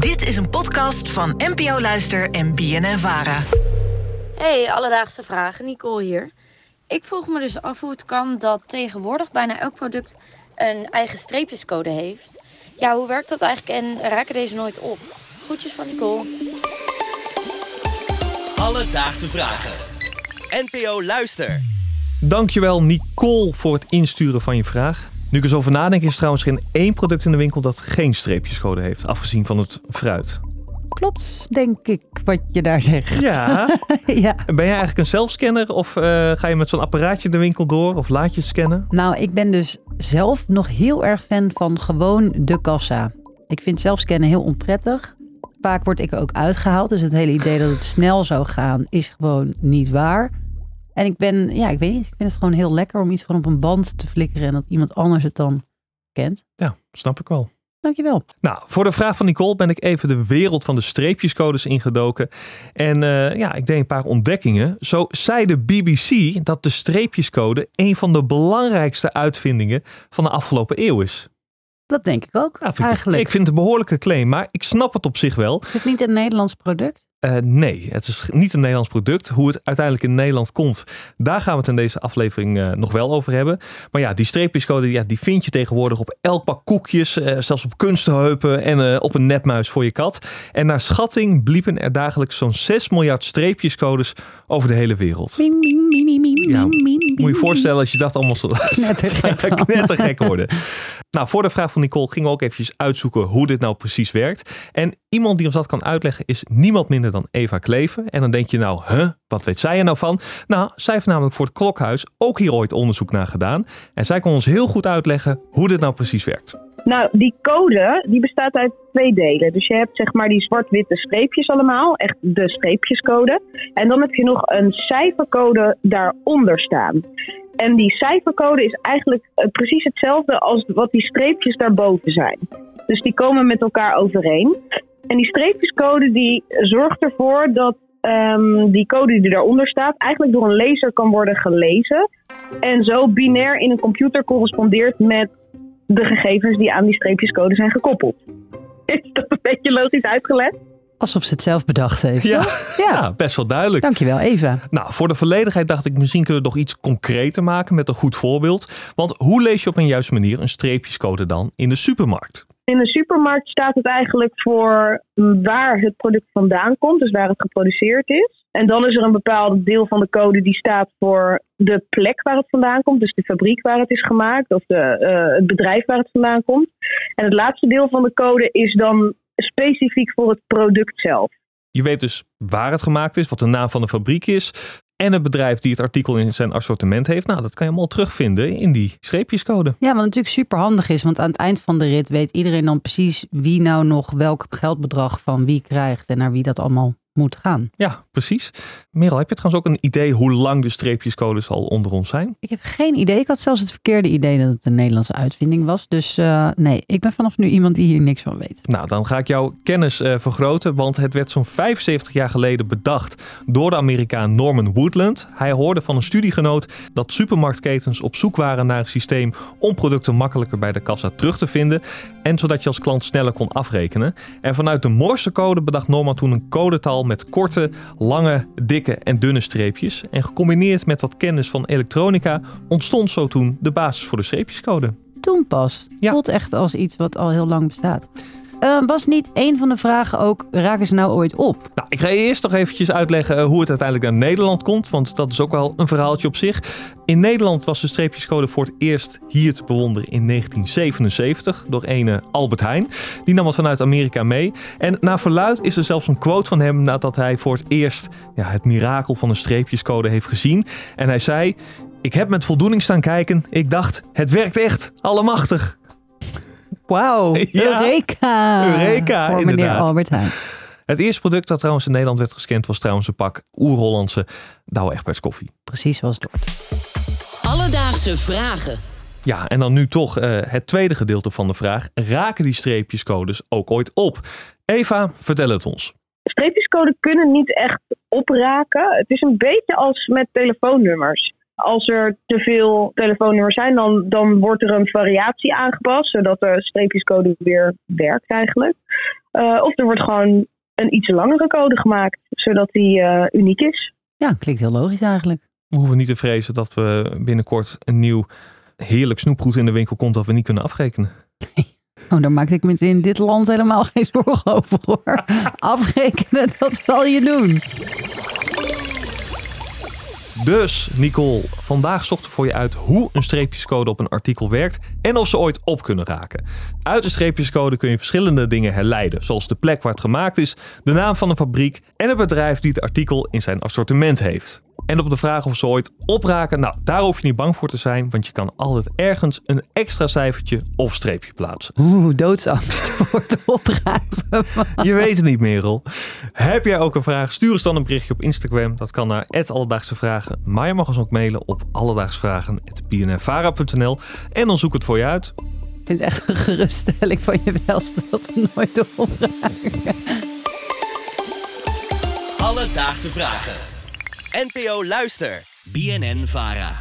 Dit is een podcast van NPO Luister en BNN Vara. Hey, alledaagse vragen, Nicole hier. Ik vroeg me dus af hoe het kan dat tegenwoordig bijna elk product een eigen streepjescode heeft. Ja, hoe werkt dat eigenlijk en raken deze nooit op? Groetjes van Nicole. Alledaagse vragen. NPO Luister. Dankjewel Nicole voor het insturen van je vraag. Nu ik er zo over nadenk is er trouwens geen één product in de winkel dat geen streepjescode heeft, afgezien van het fruit. Klopt, denk ik, wat je daar zegt. Ja. ja. Ben jij eigenlijk een zelfscanner of eh, ga je met zo'n apparaatje de winkel door of laat je het scannen? Nou, ik ben dus zelf nog heel erg fan van gewoon de kassa. Ik vind zelfscannen heel onprettig. Vaak word ik er ook uitgehaald, dus het hele idee dat het snel zou gaan is gewoon niet waar. En ik ben, ja, ik weet niet, ik vind het gewoon heel lekker om iets gewoon op een band te flikkeren en dat iemand anders het dan kent. Ja, snap ik wel. Dankjewel. Nou, voor de vraag van Nicole ben ik even de wereld van de streepjescodes ingedoken. En uh, ja, ik deed een paar ontdekkingen. Zo zei de BBC dat de streepjescode een van de belangrijkste uitvindingen van de afgelopen eeuw is. Dat denk ik ook, vind eigenlijk. Ik, ik vind het een behoorlijke claim, maar ik snap het op zich wel. Is het niet een Nederlands product? Uh, nee, het is niet een Nederlands product. Hoe het uiteindelijk in Nederland komt, daar gaan we het in deze aflevering uh, nog wel over hebben. Maar ja, die streepjescode ja, die vind je tegenwoordig op elk pak koekjes, uh, zelfs op kunstenheupen en op een nepmuis voor je kat. En naar schatting bliepen er dagelijks zo'n 6 miljard streepjescodes over de hele wereld. Ja, Moet je je voorstellen als je dat allemaal zo knettergek worden. Nou, voor de vraag van Nicole gingen we ook eventjes uitzoeken hoe dit nou precies werkt. En iemand die ons dat kan uitleggen is niemand minder dan Eva Kleven. En dan denk je nou, huh, wat weet zij er nou van? Nou, zij heeft namelijk voor het Klokhuis ook hier ooit onderzoek naar gedaan. En zij kon ons heel goed uitleggen hoe dit nou precies werkt. Nou, die code die bestaat uit twee delen. Dus je hebt zeg maar die zwart-witte streepjes allemaal, echt de streepjescode. En dan heb je nog een cijfercode daaronder staan. En die cijfercode is eigenlijk eh, precies hetzelfde als wat die streepjes daarboven zijn. Dus die komen met elkaar overeen. En die streepjescode die zorgt ervoor dat ehm, die code die daaronder staat eigenlijk door een laser kan worden gelezen. En zo binair in een computer correspondeert met de gegevens die aan die streepjescode zijn gekoppeld. Is dat een beetje logisch uitgelegd? Alsof ze het zelf bedacht heeft. Ja, toch? ja. best wel duidelijk. Dankjewel, Eva. Nou, voor de volledigheid dacht ik misschien kunnen we het nog iets concreter maken met een goed voorbeeld. Want hoe lees je op een juiste manier een streepjescode dan in de supermarkt? In de supermarkt staat het eigenlijk voor waar het product vandaan komt, dus waar het geproduceerd is. En dan is er een bepaald deel van de code die staat voor de plek waar het vandaan komt, dus de fabriek waar het is gemaakt of de, eh, het bedrijf waar het vandaan komt. En het laatste deel van de code is dan specifiek voor het product zelf. Je weet dus waar het gemaakt is, wat de naam van de fabriek is. En het bedrijf die het artikel in zijn assortiment heeft. Nou, dat kan je allemaal terugvinden in die streepjescode. Ja, wat natuurlijk super handig is, want aan het eind van de rit weet iedereen dan precies wie nou nog welk geldbedrag van wie krijgt en naar wie dat allemaal moet gaan. Ja, precies. Merel, heb je trouwens ook een idee hoe lang de streepjescodes al onder ons zijn? Ik heb geen idee. Ik had zelfs het verkeerde idee dat het een Nederlandse uitvinding was. Dus uh, nee, ik ben vanaf nu iemand die hier niks van weet. Nou, dan ga ik jouw kennis uh, vergroten, want het werd zo'n 75 jaar geleden bedacht door de Amerikaan Norman Woodland. Hij hoorde van een studiegenoot dat supermarktketens op zoek waren naar een systeem om producten makkelijker bij de kassa terug te vinden en zodat je als klant sneller kon afrekenen. En vanuit de Morsecode bedacht Norman toen een codetaal met korte, lange, dikke en dunne streepjes. En gecombineerd met wat kennis van elektronica ontstond zo toen de basis voor de streepjescode. Toen pas. Ja. Voelt echt als iets wat al heel lang bestaat. Uh, was niet een van de vragen ook, raken ze nou ooit op? Nou, ik ga eerst nog eventjes uitleggen uh, hoe het uiteindelijk naar Nederland komt, want dat is ook wel een verhaaltje op zich. In Nederland was de streepjescode voor het eerst hier te bewonderen in 1977 door ene Albert Heijn. Die nam het vanuit Amerika mee. En naar verluid is er zelfs een quote van hem nadat hij voor het eerst ja, het mirakel van een streepjescode heeft gezien. En hij zei, ik heb met voldoening staan kijken. Ik dacht, het werkt echt, allemachtig. Wauw, Ja. Eureka! Eureka, Voor meneer inderdaad. Albert Heijn. Het eerste product dat trouwens in Nederland werd gescand was trouwens een pak oer-Hollandse Douwe Egberts koffie. Precies zoals het hoort. Alledaagse vragen. Ja, en dan nu toch eh, het tweede gedeelte van de vraag. Raken die streepjescodes ook ooit op? Eva, vertel het ons. Streepjescode kunnen niet echt opraken. Het is een beetje als met telefoonnummers. Als er te veel telefoonnummers zijn, dan, dan wordt er een variatie aangepast, zodat de streepjescode weer werkt eigenlijk. Eh, of er wordt gewoon een iets langere code gemaakt, zodat die eh, uniek is. Ja, klinkt heel logisch eigenlijk. We hoeven niet te vrezen dat we binnenkort een nieuw heerlijk snoepgoed in de winkel komt dat we niet kunnen afrekenen. Oh, daar maak ik me in dit land helemaal geen zorgen over hoor. Afrekenen, dat zal je doen. Dus, Nicole, vandaag zochten we voor je uit hoe een streepjescode op een artikel werkt en of ze ooit op kunnen raken. Uit de streepjescode kun je verschillende dingen herleiden, zoals de plek waar het gemaakt is, de naam van een fabriek en het bedrijf die het artikel in zijn assortiment heeft. En op de vraag of ze ooit opraken, nou, daar hoef je niet bang voor te zijn, want je kan altijd ergens een extra cijfertje of streepje plaatsen. Oeh, doodsangst voor het opraken. Je weet het niet, Merel. Heb jij ook een vraag? Stuur ons dan een berichtje op Instagram. Dat kan naar Alledaagse Vragen. Maar je mag ons ook mailen op alledaagsvragen.bnnvara.nl en dan zoek het voor je uit. Ik vind het echt een geruststelling van je welste dat we nooit opraken. Alledaagse Vragen. NPO Luister. BNN Vara.